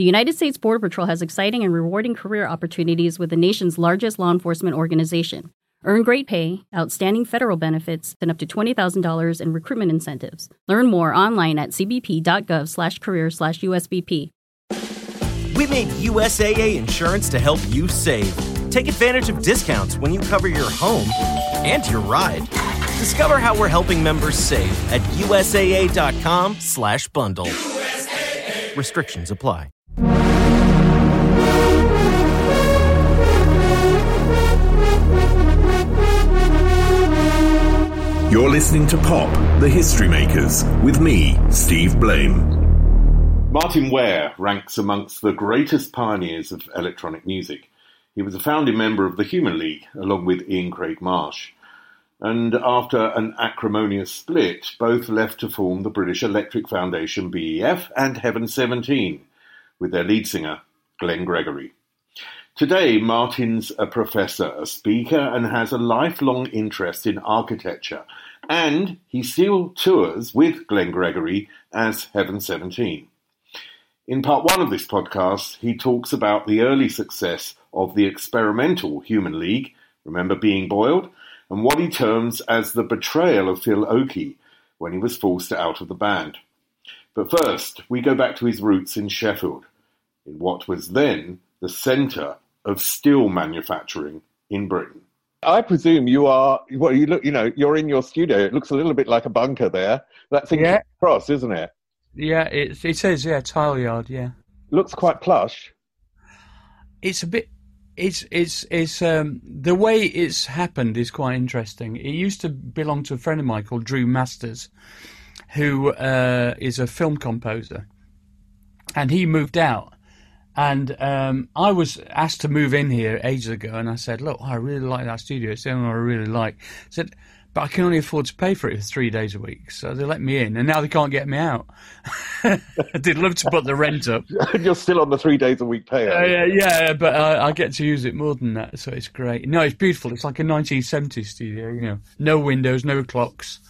The United States Border Patrol has exciting and rewarding career opportunities with the nation's largest law enforcement organization. Earn great pay, outstanding federal benefits, and up to $20,000 in recruitment incentives. Learn more online at cbp.gov/career/usbp. We made USAA insurance to help you save. Take advantage of discounts when you cover your home and your ride. Discover how we're helping members save at USAA.com/bundle. Restrictions apply. You're listening to Pop, the History Makers, with me, Steve Blame. Martyn Ware ranks amongst the greatest pioneers of electronic music. He was a founding member of the Human League, along with Ian Craig Marsh. And after an acrimonious split, both left to form the British Electric Foundation BEF and Heaven 17, with their lead singer, Glenn Gregory. Today, Martyn's a professor, a speaker, and has a lifelong interest in architecture. And he still tours with Glenn Gregory as Heaven 17. In part one of this podcast, he talks about the early success of the experimental Human League, remember being boiled, and what he terms as the betrayal of Phil Oakey when he was forced out of the band. But first, we go back to his roots in Sheffield, in what was then the centre of steel manufacturing in Britain. I presume you are. Well, you look. You know, you're in your studio. It looks a little bit like a bunker there. That thing Yeah. cross, isn't it? Yeah, it it is. Yeah, Tileyard. Yeah, Looks quite plush. it's a bit. It's it's it's um the way it's happened is quite interesting. It used to belong to a friend of mine called Drew Masters, who uh, is a film composer, and he moved out. And um, I was asked to move in here ages ago, and I said, "Look, I really like that studio. It's the only one I really like." I said, "But I can only afford to pay for it for three days a week." So they let me in, and now they can't get me out. They'd love to put the rent up. you're still on the three days a week pay. Uh, yeah, yeah, but I, I get to use it more than that, so it's great. No, it's beautiful. It's like a 1970s studio. You know, no windows, no clocks,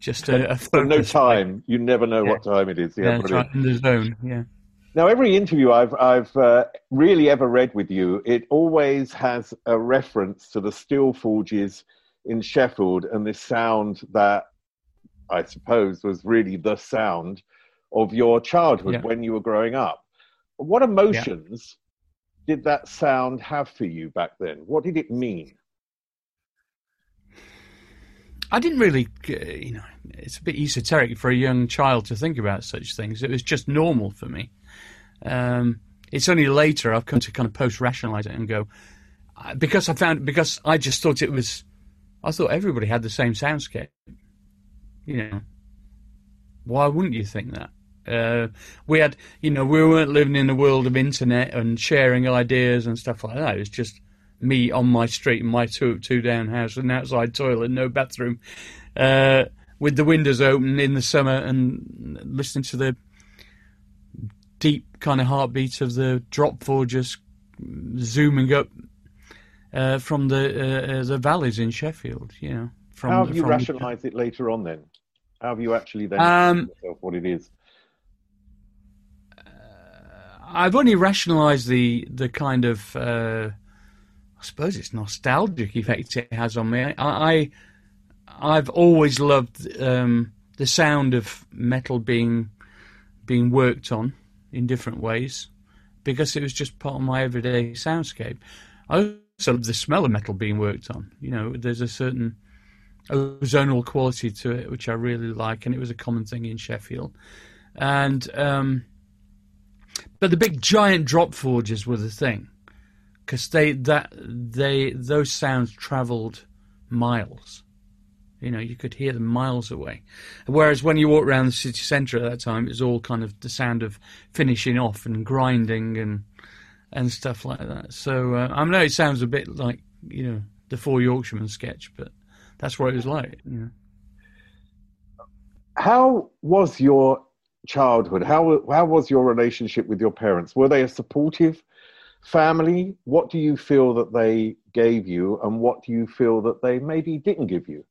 just a, a So no time. You never know Yeah. what time it is. Yeah, Yeah, it's brilliant. right in the zone. Yeah. Now, every interview I've I've uh, really ever read with you, it always has a reference to the steel forges in Sheffield and this sound that I suppose was really the sound of your childhood Yeah. when you were growing up. What emotions did that sound have for you back then? What did it mean? I didn't really, uh, you know, it's a bit esoteric for a young child to think about such things. It was just normal for me. Um, it's only later I've come to kind of post rationalize it and go, because I found, because I just thought it was, I thought everybody had the same soundscape. You know, why wouldn't you think that? Uh, we had, you know, we weren't living in a world of internet and sharing ideas and stuff like that. It was just me on my street in my two two down house, an outside toilet, no bathroom. Uh, with the windows open in the summer and listening to the deep kind of heartbeat of the drop forgers zooming up uh, from the uh, uh, the valleys in Sheffield. You know, from how have you rationalised it later on then? How have you actually then Um, yourself what it is? I've only rationalised the the kind of uh, I suppose it's nostalgic effect it has on me. I, I I've always loved um, the sound of metal being being worked on in different ways because it was just part of my everyday soundscape. I also love the smell of metal being worked on. You know, there's a certain ozonal quality to it which I really like, and it was a common thing in Sheffield. And um, but the big giant drop forges were the thing because they that they those sounds travelled miles. You know, you could hear them miles away. Whereas when you walk around the city centre at that time, it was all kind of the sound of finishing off and grinding and and stuff like that. So uh, I know it sounds a bit like you know the Four Yorkshiremen sketch, but that's what it was like. You know. How was your childhood? How how was your relationship with your parents? Were they a supportive family? What do you feel that they gave you, and what do you feel that they maybe didn't give you?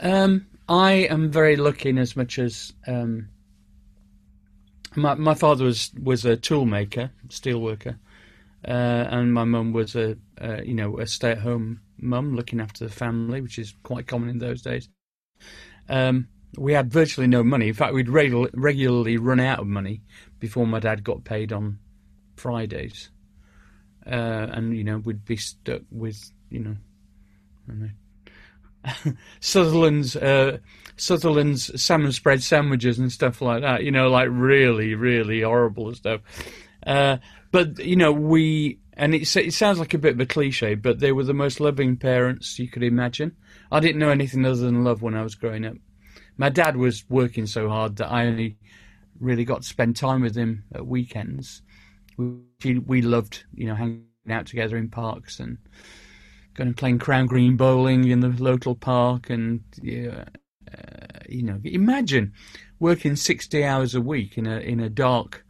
Um, I am very lucky in as much as um, my my father was was a tool maker, steel worker, uh, and my mum was a uh, you know a stay at home mum looking after the family, which is quite common in those days. Um, we had virtually no money. In fact, we'd regu- regularly run out of money before my dad got paid on Fridays, uh, and you know we'd be stuck with you know. Know Sutherland's uh, Sutherland's salmon spread sandwiches and stuff like that. You know, like really, really horrible stuff. Uh, but you know, we and it, it sounds like a bit of a cliche, but they were the most loving parents you could imagine. I didn't know anything other than love when I was growing up. My dad was working so hard that I only really got to spend time with him at weekends. We, we loved, you know, hanging out together in parks and going playing crown green bowling in the local park and yeah, uh, you know imagine working 60 hours a week in a in a dark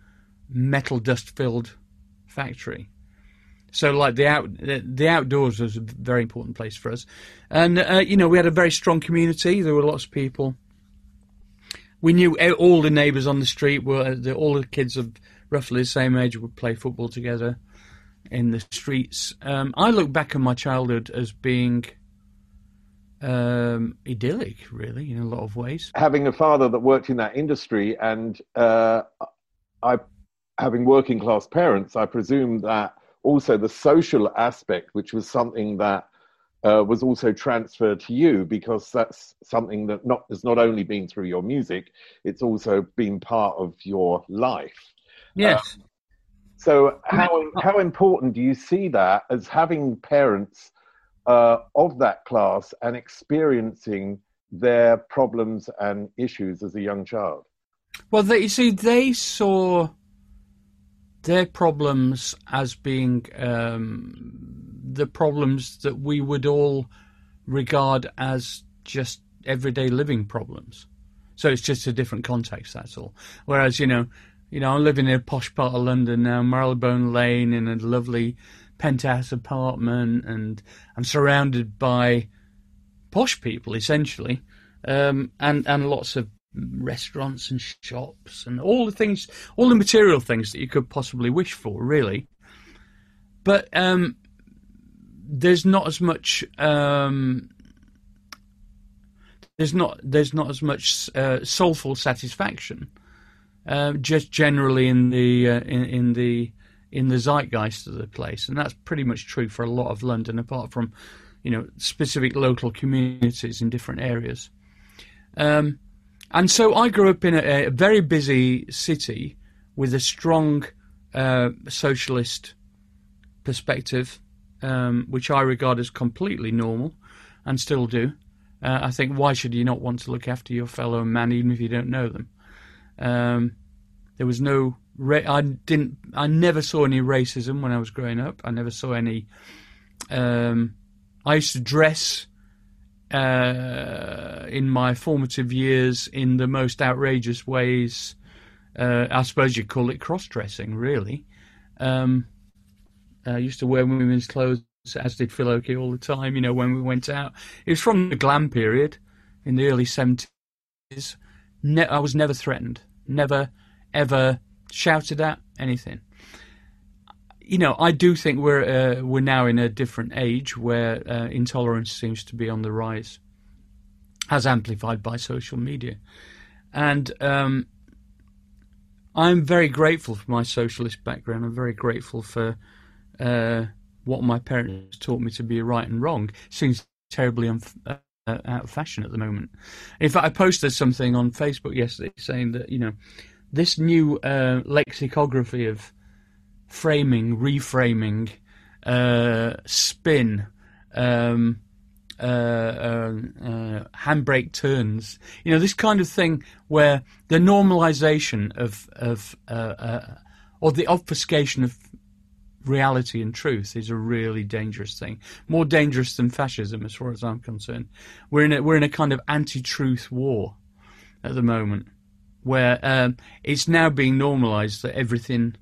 metal dust filled factory. So like the out the, the outdoors was a very important place for us. And uh, you know we had a very strong community. There were lots of people. We knew all the neighbours on the street were all the kids of roughly the same age would play football together in the streets. Um, I look back on my childhood as being um, idyllic, really, in a lot of ways. Having a father that worked in that industry, and uh, I, having working class parents, I presume that also the social aspect, which was something that uh, was also transferred to you, because that's something that not has not only been through your music, it's also been part of your life. Yes. Uh, so how how important do you see that as having parents uh, of that class and experiencing their problems and issues as a young child? Well, they, you see, they saw their problems as being um, the problems that we would all regard as just everyday living problems. So it's just a different context, that's all. Whereas, you know, you know, I'm living in a posh part of London now, Marylebone Lane, in a lovely penthouse apartment, and I'm surrounded by posh people, essentially, um, and and lots of restaurants and shops and all the things, all the material things that you could possibly wish for, really. But um, there's not as much. Um, there's not there's not as much uh, soulful satisfaction uh, just generally in the uh, in, in, the in the zeitgeist of the place, and that's pretty much true for a lot of London, apart from you know specific local communities in different areas. Um, and so I grew up in a, a very busy city with a strong uh, socialist perspective, um, which I regard as completely normal, and still do. Uh, I think why should you not want to look after your fellow man even if you don't know them? Um, there was no. Ra- I didn't. I never saw any racism when I was growing up. I never saw any. Um, I used to dress uh, in my formative years in the most outrageous ways. Uh, I suppose you'd call it cross dressing, really. Um, I used to wear women's clothes, as did Phil Oakey all the time, you know, when we went out. It was from the glam period in the early 70s. Ne- I was never threatened, never, ever shouted at, anything. You know, I do think we're uh, we're now in a different age where uh, intolerance seems to be on the rise, as amplified by social media, and um, I'm very grateful for my socialist background. I'm very grateful for uh, what my parents taught me to be right and wrong. Seems terribly un- uh, out of fashion at the moment. In fact, I posted something on Facebook yesterday saying that you know this new uh, lexicography of framing, reframing, uh, spin, um, uh, uh, uh, handbrake turns. You know, this kind of thing where the normalization of of or the obfuscation of reality and truth is a really dangerous thing. More dangerous than fascism, as far as I'm concerned. We're in a, we're in a kind of anti-truth war at the moment, where um, it's now being normalised that everything.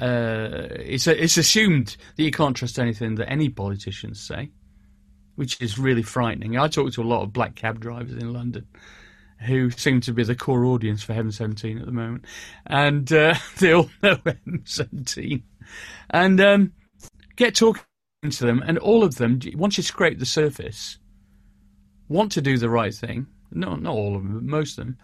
Uh, it's it's assumed that you can't trust anything that any politicians say, which is really frightening. I talk to a lot of black cab drivers in London, who seem to be the core audience for Heaven 17 at the moment, and uh, they all know Heaven 17 and um, get talking to them, and all of them, once you scrape the surface, want to do the right thing. No, not all of them, but most of them.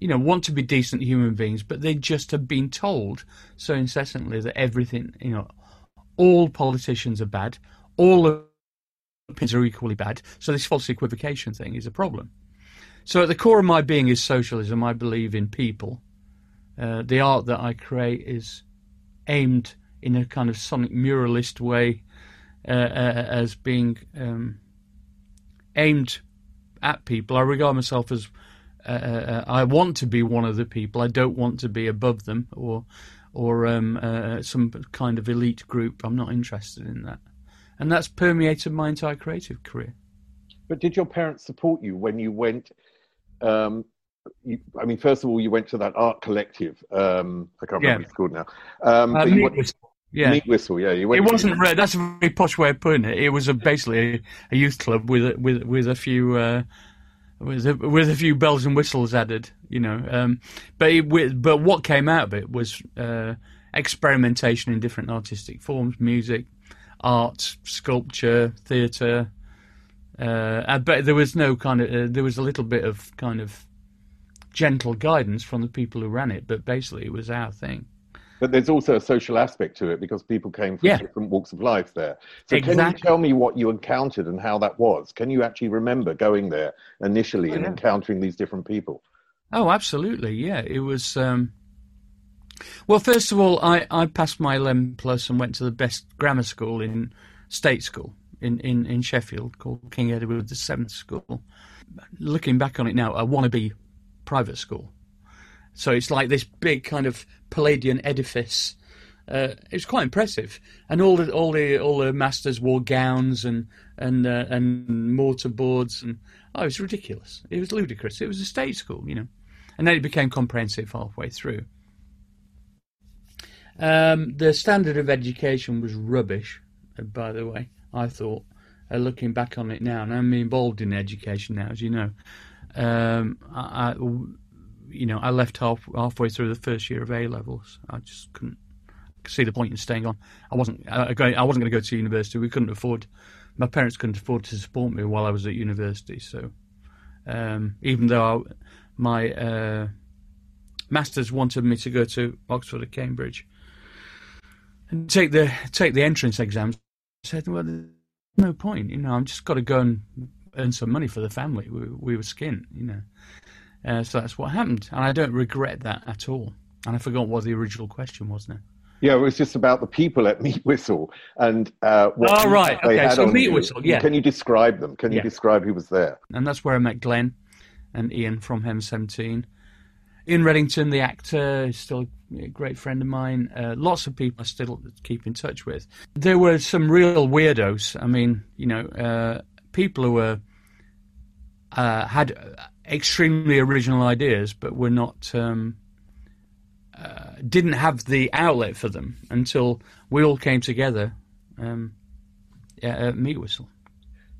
You know, want to be decent human beings, but they just have been told so incessantly that everything, you know, all politicians are bad, all opinions are equally bad. So this false equivocation thing is a problem. So at the core of my being is socialism. I believe in people. Uh, the art that I create is aimed in a kind of sonic muralist way uh, uh, as being um, aimed at people. I regard myself as uh, uh, I want to be one of the people. I don't want to be above them or or um, some kind of elite group. I'm not interested in that, and that's permeated my entire creative career. But did your parents support you when you went? Um, you, I mean, first of all, you went to that art collective. Um, I can't remember yeah. what it's called now. Um, uh, you went, yeah, meat whistle. Yeah, you went. It wasn't. Re- that's a very posh way of putting it. It was a, basically a, a, youth club with a, with with a few. Uh, with a, with a few bells and whistles added, you know, um, but it, but what came out of it was uh, experimentation in different artistic forms: music, art, sculpture, theatre. Uh, but there was no kind of uh, there was a little bit of kind of gentle guidance from the people who ran it, but basically it was our thing. But there's also a social aspect to it because people came from yeah. different walks of life there. So exactly. can you tell me what you encountered and how that was? Can you actually remember going there initially oh, and yeah. encountering these different people? Oh, absolutely. Yeah, it was. Um... Well, first of all, I, I passed my 11 plus and went to the best grammar school in state school in, in, in Sheffield called King Edward VII School. Looking back on it now, a wannabe private school. So it's like this big kind of Palladian edifice. Uh, was quite impressive, and all the all the all the masters wore gowns and and uh, and mortar boards, and oh, it was ridiculous. It was ludicrous. It was a state school, you know, and then it became comprehensive halfway through. Um, the standard of education was rubbish, uh, by the way. I thought, uh, looking back on it now, and I'm involved in education now, as you know. Um, I, I you know, I left half halfway through the first year of A levels. I just couldn't see the point in staying on. I wasn't I, I wasn't going to go to university. We couldn't afford. My parents couldn't afford to support me while I was at university. So um, even though I, my uh, masters wanted me to go to Oxford or Cambridge and take the take the entrance exams, said, well, there's no point. You know, I'm just got to go and earn some money for the family. We, we were skint, you know. Uh, so that's what happened, and I don't regret that at all. And I forgot what the original question was now. Yeah, it was just about the people at Meat Whistle and uh, what oh, right. okay. so Meat Whistle, yeah. Can you describe them? Can you describe who was there? And that's where I met Glenn and Ian from Heaven 17. Ian Reddington, the actor, is still a great friend of mine. Uh, lots of people I still keep in touch with. There were some real weirdos. I mean, you know, uh, people who were uh, had extremely original ideas, but were not um, uh, didn't have the outlet for them until we all came together um, at Meat Whistle.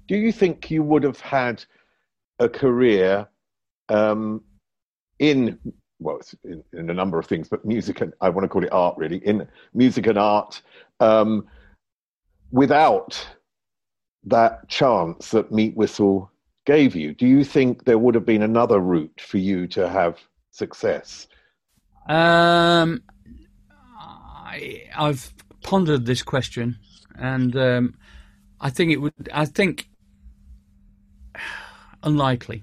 Do you think you would have had a career um, in well, in, in, a number of things, but music and I want to call it art really in music and art um, without that chance that Meat Whistle gave you. Do you think there would have been another route for you to have success? Um, I, have pondered this question, and um, I think it would. I think unlikely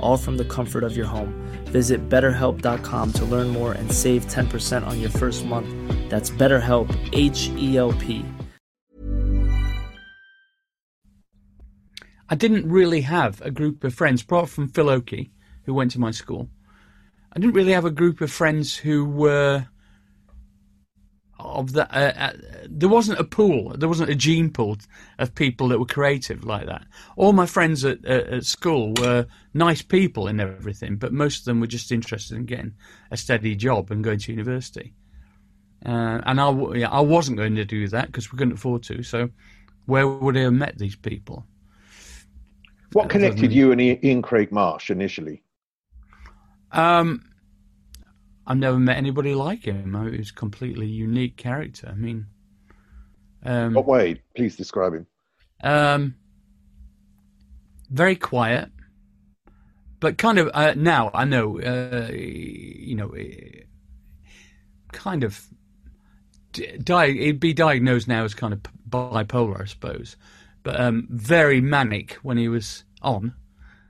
all from the comfort of your home. Visit betterhelp.com to learn more and save 10% on your first month. That's BetterHelp, H E L P. I didn't really have a group of friends, apart from Phil Oakey, who went to my school. I didn't really have a group of friends who were of that. Uh, uh, there wasn't a pool. There wasn't a gene pool of people that were creative like that. All my friends at, at, at school were nice people and everything, but most of them were just interested in getting a steady job and going to university. Uh, and I, yeah, I wasn't going to do that because we couldn't afford to. So, where would I have met these people? What connected you and Ian Craig Marsh initially? Um, I've never met anybody like him. He was a completely unique character. I mean, um, what way? Please describe him. Um, very quiet, but kind of uh, now I know. Uh, you know, kind of. Di- he'd be diagnosed now as kind of bipolar, I suppose, but um, very manic when he was on,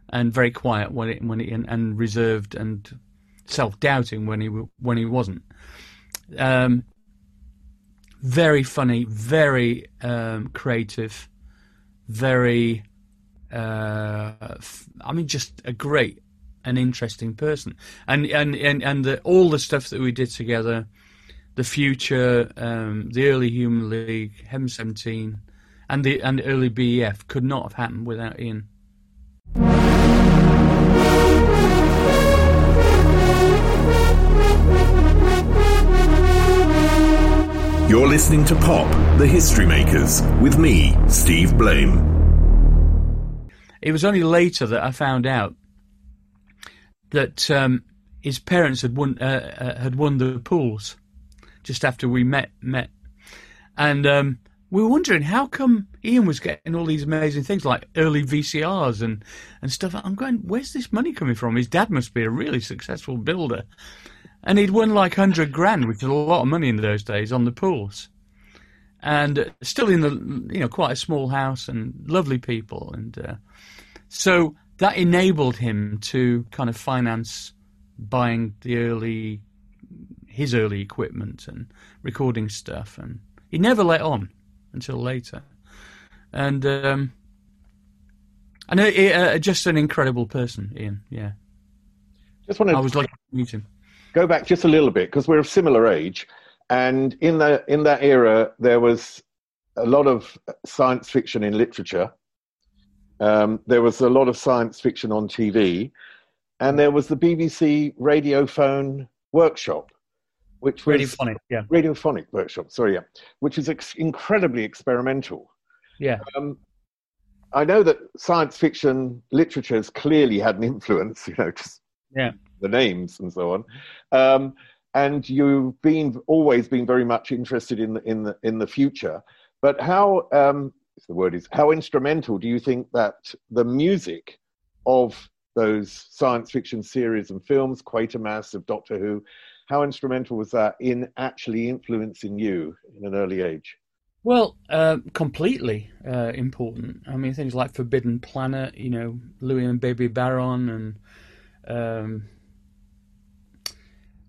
and very quiet when it when he and, and reserved and self doubting when he when he wasn't. Um, very funny, very um, creative, very. Uh, I mean, just a great and interesting person, and and and and the, all the stuff that we did together, the future, um, the early Human League, Heaven Seventeen, and the and early BEF could not have happened without Ian. You're listening to Pop, the History Makers, with me, Steve Blame. It was only later that I found out that um, his parents had won uh, uh, had won the pools just after we met met, and um, we were wondering how come Ian was getting all these amazing things like early VCRs and and stuff. I'm going, where's this money coming from? His dad must be a really successful builder and he'd won like hundred grand, which is a lot of money in those days, on the pools, and still in the you know quite a small house and lovely people, and uh, so that enabled him to kind of finance buying the early his early equipment and recording stuff, and he never let on until later, and um, and uh, uh, just an incredible person, Ian. Yeah, just wanted I was like meet him go back just a little bit because we're of similar age, and in that in that era there was a lot of science fiction in literature. Um, there was a lot of science fiction on TV, and there was the BBC Radiophone Workshop, which was radiophonic, yeah, radiophonic workshop. Sorry, yeah, which is ex- incredibly experimental. Yeah. Um, I know that science fiction literature has clearly had an influence, you know, just yeah. The names and so on. Um, and you've been always been very much interested in the, in the in the future. But how um, the word is how instrumental do you think that the music of those science fiction series and films, Quatermass of Doctor Who, how instrumental was that in actually influencing you in an early age? Well, uh, completely uh, important. I mean, things like Forbidden Planet, you know, Louis and Bebe Barron, and um,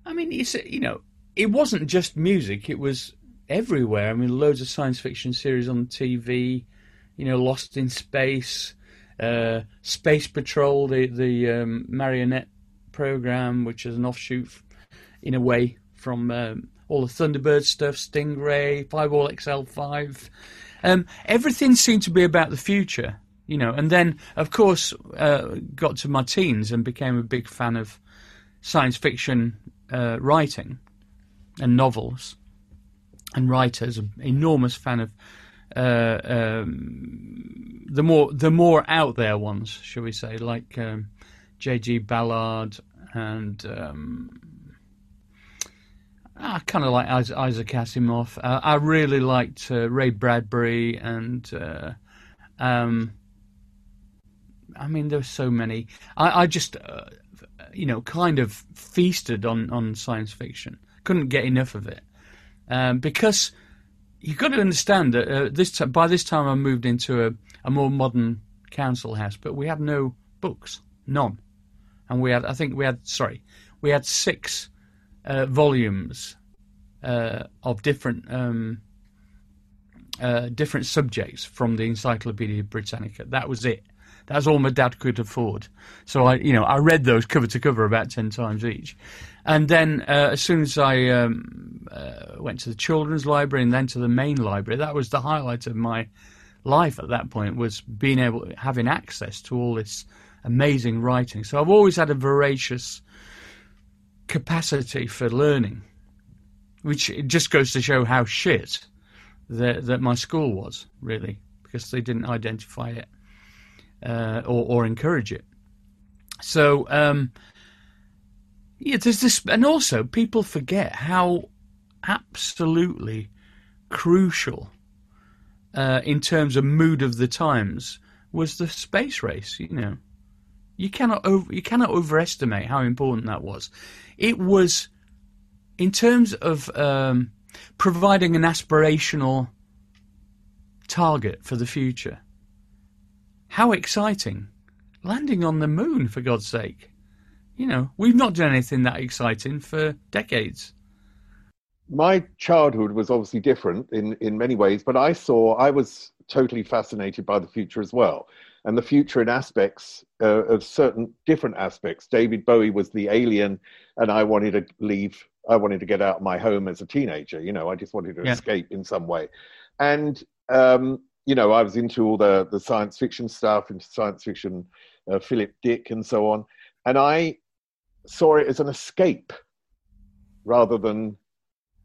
I mean, it's you know, it wasn't just music; it was everywhere. I mean, loads of science fiction series on TV, you know, Lost in Space, uh, Space Patrol, the the um, marionette program, which is an offshoot, in a way, from um, all the Thunderbird stuff, Stingray, Fireball XL5. Um, everything seemed to be about the future, you know. And then, of course, uh, got to my teens and became a big fan of science fiction uh, writing and novels and writers. An enormous fan of uh, um, the more the more out there ones, shall we say, like um, J.G. Ballard and um, I kind of like Isaac Asimov. Uh, I really liked uh, Ray Bradbury, and uh, um, I mean, there there's so many. I, I just, uh, you know, kind of feasted on on science fiction. Couldn't get enough of it um, because you've got to understand that uh, this t- by this time I moved into a, a more modern council house, but we had no books, none, and we had I think we had sorry, we had six uh, volumes uh, of different um, uh, different subjects from the Encyclopedia Britannica. That was it. That's all my dad could afford. So I, you know, I read those cover to cover about ten times each. And then uh, as soon as I um, uh, went to the children's library and then to the main library, that was the highlight of my life at that point was being able having access to all this amazing writing. So I've always had a voracious capacity for learning, which just goes to show how shit that, that my school was, really, because they didn't identify it uh, or, or encourage it. So, um, yeah, there's this, and also people forget how absolutely crucial uh, in terms of mood of the times was the space race. You know, you cannot over, you cannot overestimate how important that was. It was, in terms of um, providing an aspirational target for the future. How exciting! Landing on the moon, for God's sake. You know, we've not done anything that exciting for decades. My childhood was obviously different in, in many ways, but I saw, I was totally fascinated by the future as well and the future in aspects uh, of certain different aspects. David Bowie was the alien, and I wanted to leave. I wanted to get out of my home as a teenager. You know, I just wanted to yeah. escape in some way, and um, you know, I was into all the the science fiction stuff, into science fiction, uh, Philip Dick, and so on, and I saw it as an escape rather than.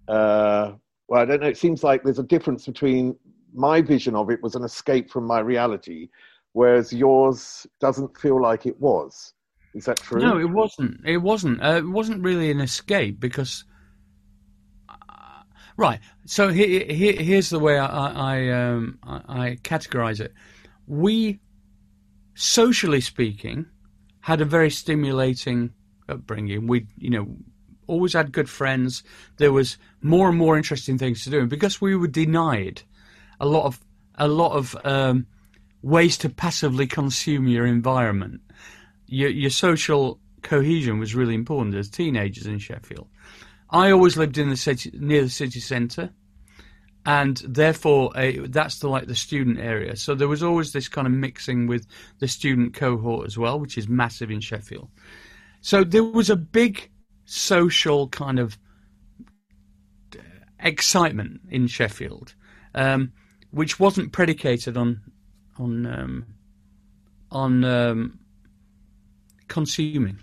Uh, well, I don't know. It seems like there's a difference between my vision of it was an escape from my reality whereas yours doesn't feel like it was. Is that true? No, it wasn't. It wasn't. Uh, it wasn't really an escape because. Right. So here, here, here's the way I, I, um, I, I categorize it. We, socially speaking, had a very stimulating upbringing. We, you know, always had good friends. There was more and more interesting things to do, and because we were denied a lot of a lot of um, ways to passively consume your environment. Your, your social cohesion was really important as teenagers in Sheffield. I always lived in the city near the city centre, and therefore uh, that's the like the student area. So there was always this kind of mixing with the student cohort as well, which is massive in Sheffield. So there was a big social kind of excitement in Sheffield, um, which wasn't predicated on on um, on um, consuming.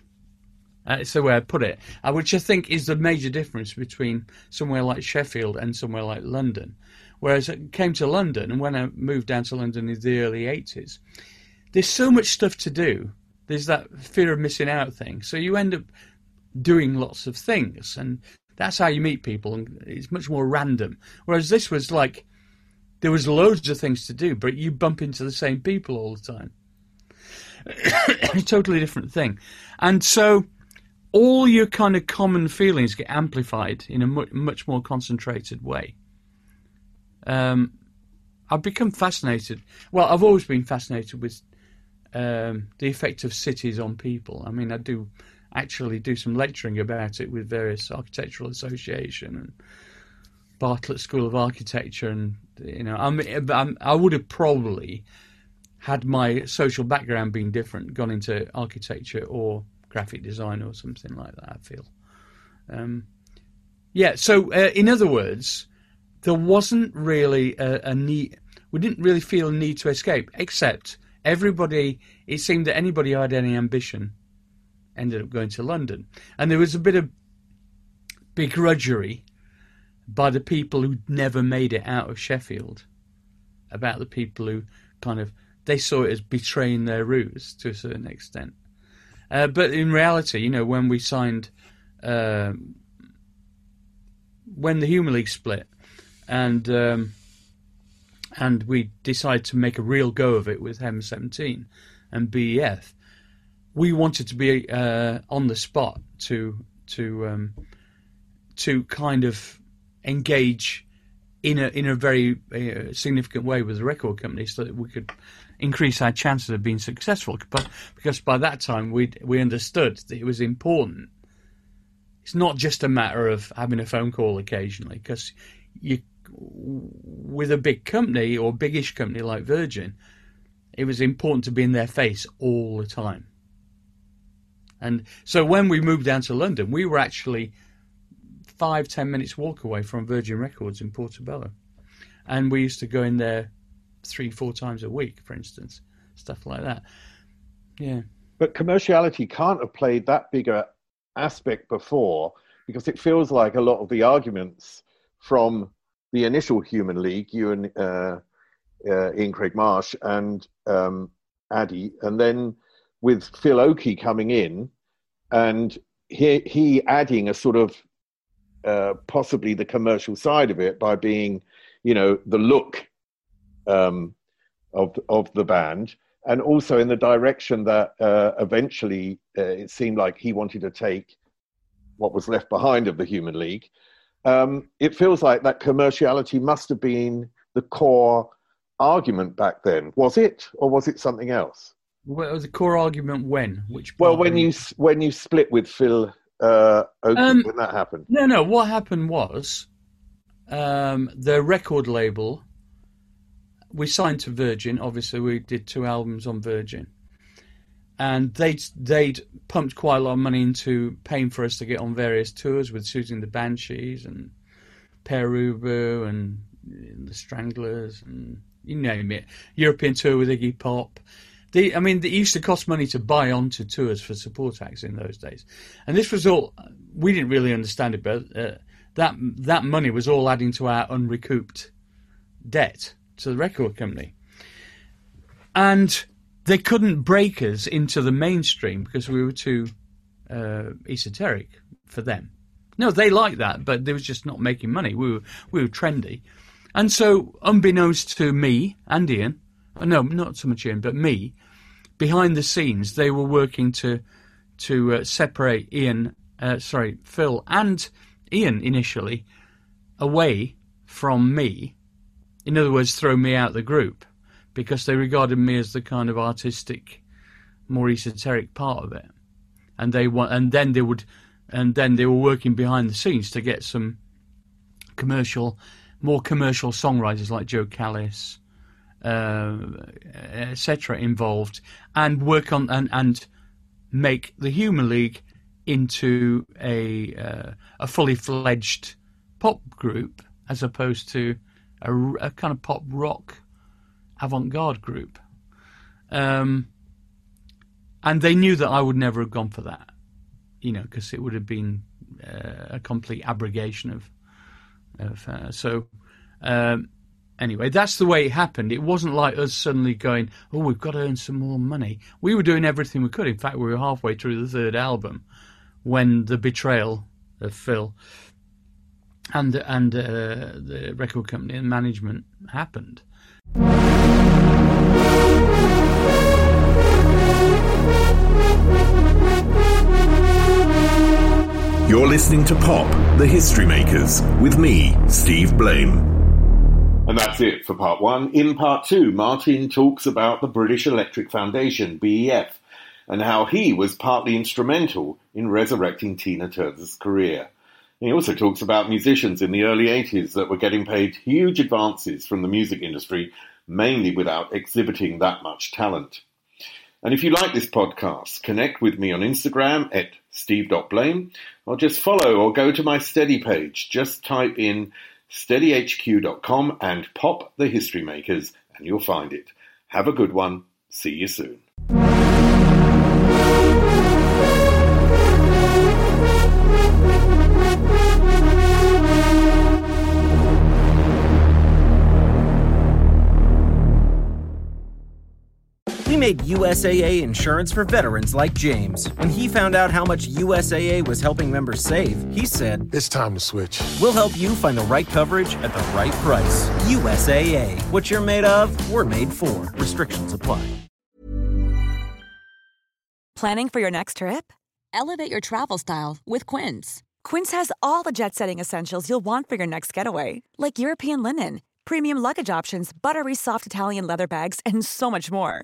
That's the way I put it, uh, which I think is the major difference between somewhere like Sheffield and somewhere like London, Whereas I came to London, and when I moved down to London in the early 80s, there's so much stuff to do. There's that fear of missing out thing. So you end up doing lots of things, and that's how you meet people, and it's much more random. Whereas this was like, there was loads of things to do, but you bump into the same people all the time. totally different thing. And so all your kind of common feelings get amplified in a much, much more concentrated way. Um, I've become fascinated. Well, I've always been fascinated with um, the effect of cities on people. I mean, I do actually do some lecturing about it with various architectural association and Bartlett School of Architecture, and you know, I'm, I'm, i would have probably had my social background been different, gone into architecture or graphic design or something like that. I feel. Um, yeah. So, uh, in other words, there wasn't really a, a need. We didn't really feel a need to escape, except everybody. It seemed that anybody who had any ambition ended up going to London, and there was a bit of begrudgery by the people who never made it out of Sheffield about the people who kind of they saw it as betraying their roots to a certain extent. Uh, but in reality, you know, when we signed, uh, when the Human League split, and um, and we decided to make a real go of it with Heaven 17 and BEF, we wanted to be uh, on the spot to to um, to kind of engage in a in a very uh, significant way with the record company so that we could increase our chances of being successful. But because by that time we we understood that it was important. It's not just a matter of having a phone call occasionally, because you with a big company or biggish company like Virgin, it was important to be in their face all the time. And so when we moved down to London, we were actually five, ten minutes walk away from Virgin Records in Portobello. And we used to go in there three, four times a week, for instance, stuff like that. Yeah. But commerciality can't have played that bigger aspect before because it feels like a lot of the arguments from the initial Human League, you and uh, uh, Ian Craig Marsh and um, Adi, and then with Phil Oakey coming in and he, he adding a sort of uh, possibly the commercial side of it by being, you know, the look um, of of the band, and also in the direction that uh, eventually uh, it seemed like he wanted to take what was left behind of the Human League. Um, it feels like that commerciality must have been the core argument back then. Was it, or was it something else? What was the core argument when? Which well, when you when you split with Phil uh, um, when that happened? No, no. What happened was um, the record label we signed to Virgin. Obviously, we did two albums on Virgin, and they'd they'd pumped quite a lot of money into paying for us to get on various tours with Siouxsie the Banshees and Pere Ubu and the Stranglers and you name it. European tour with Iggy Pop. The, I mean, it used to cost money to buy onto tours for support acts in those days, and this was all we didn't really understand it, but uh, that that money was all adding to our unrecouped debt to the record company. And they couldn't break us into the mainstream because we were too uh, esoteric for them. No, they liked that, but they was just not making money. We were we were trendy, and so unbeknownst to me and Ian, uh, no, not so much Ian, but me, behind the scenes, they were working to to uh, separate Ian, uh, sorry, Phil and Ian initially away from me in other words, throw me out the group because they regarded me as the kind of artistic, more esoteric part of it, and they want, and then they would, and then they were working behind the scenes to get some commercial, more commercial songwriters like Joe Callis, uh, etc., involved, and work on and and make the Human League into a uh, a fully fledged pop group as opposed to a, a kind of pop rock avant garde group. Um, and they knew that I would never have gone for that, you know, because it would have been uh, a complete abrogation of. of uh, so, um, anyway, that's the way it happened. It wasn't like us suddenly going, "Oh, we've got to earn some more money." We were doing everything we could. In fact, we were halfway through the third album when the betrayal of Phil and and uh, the record company and management happened. You're listening to Pop, the History Makers, with me, Steve Blame. And that's it for part one. In part two, Martyn talks about the British Electric Foundation, BEF, and how he was partly instrumental in resurrecting Tina Turner's career. He also talks about musicians in the early 80s that were getting paid huge advances from the music industry, mainly without exhibiting that much talent. And if you like this podcast, connect with me on Instagram at steve.blame or just follow or go to my steady page. Just type in steadyhq.com and pop the history makers and you'll find it. Have a good one. See you soon. We USAA insurance for veterans like James. When he found out how much USAA was helping members save, he said, It's time to switch. We'll help you find the right coverage at the right price. USAA. What you're made of, we're made for. Restrictions apply. Planning for your next trip? Elevate your travel style with Quince. Quince has all the jet setting essentials you'll want for your next getaway, like European linen, premium luggage options, buttery soft Italian leather bags, and so much more.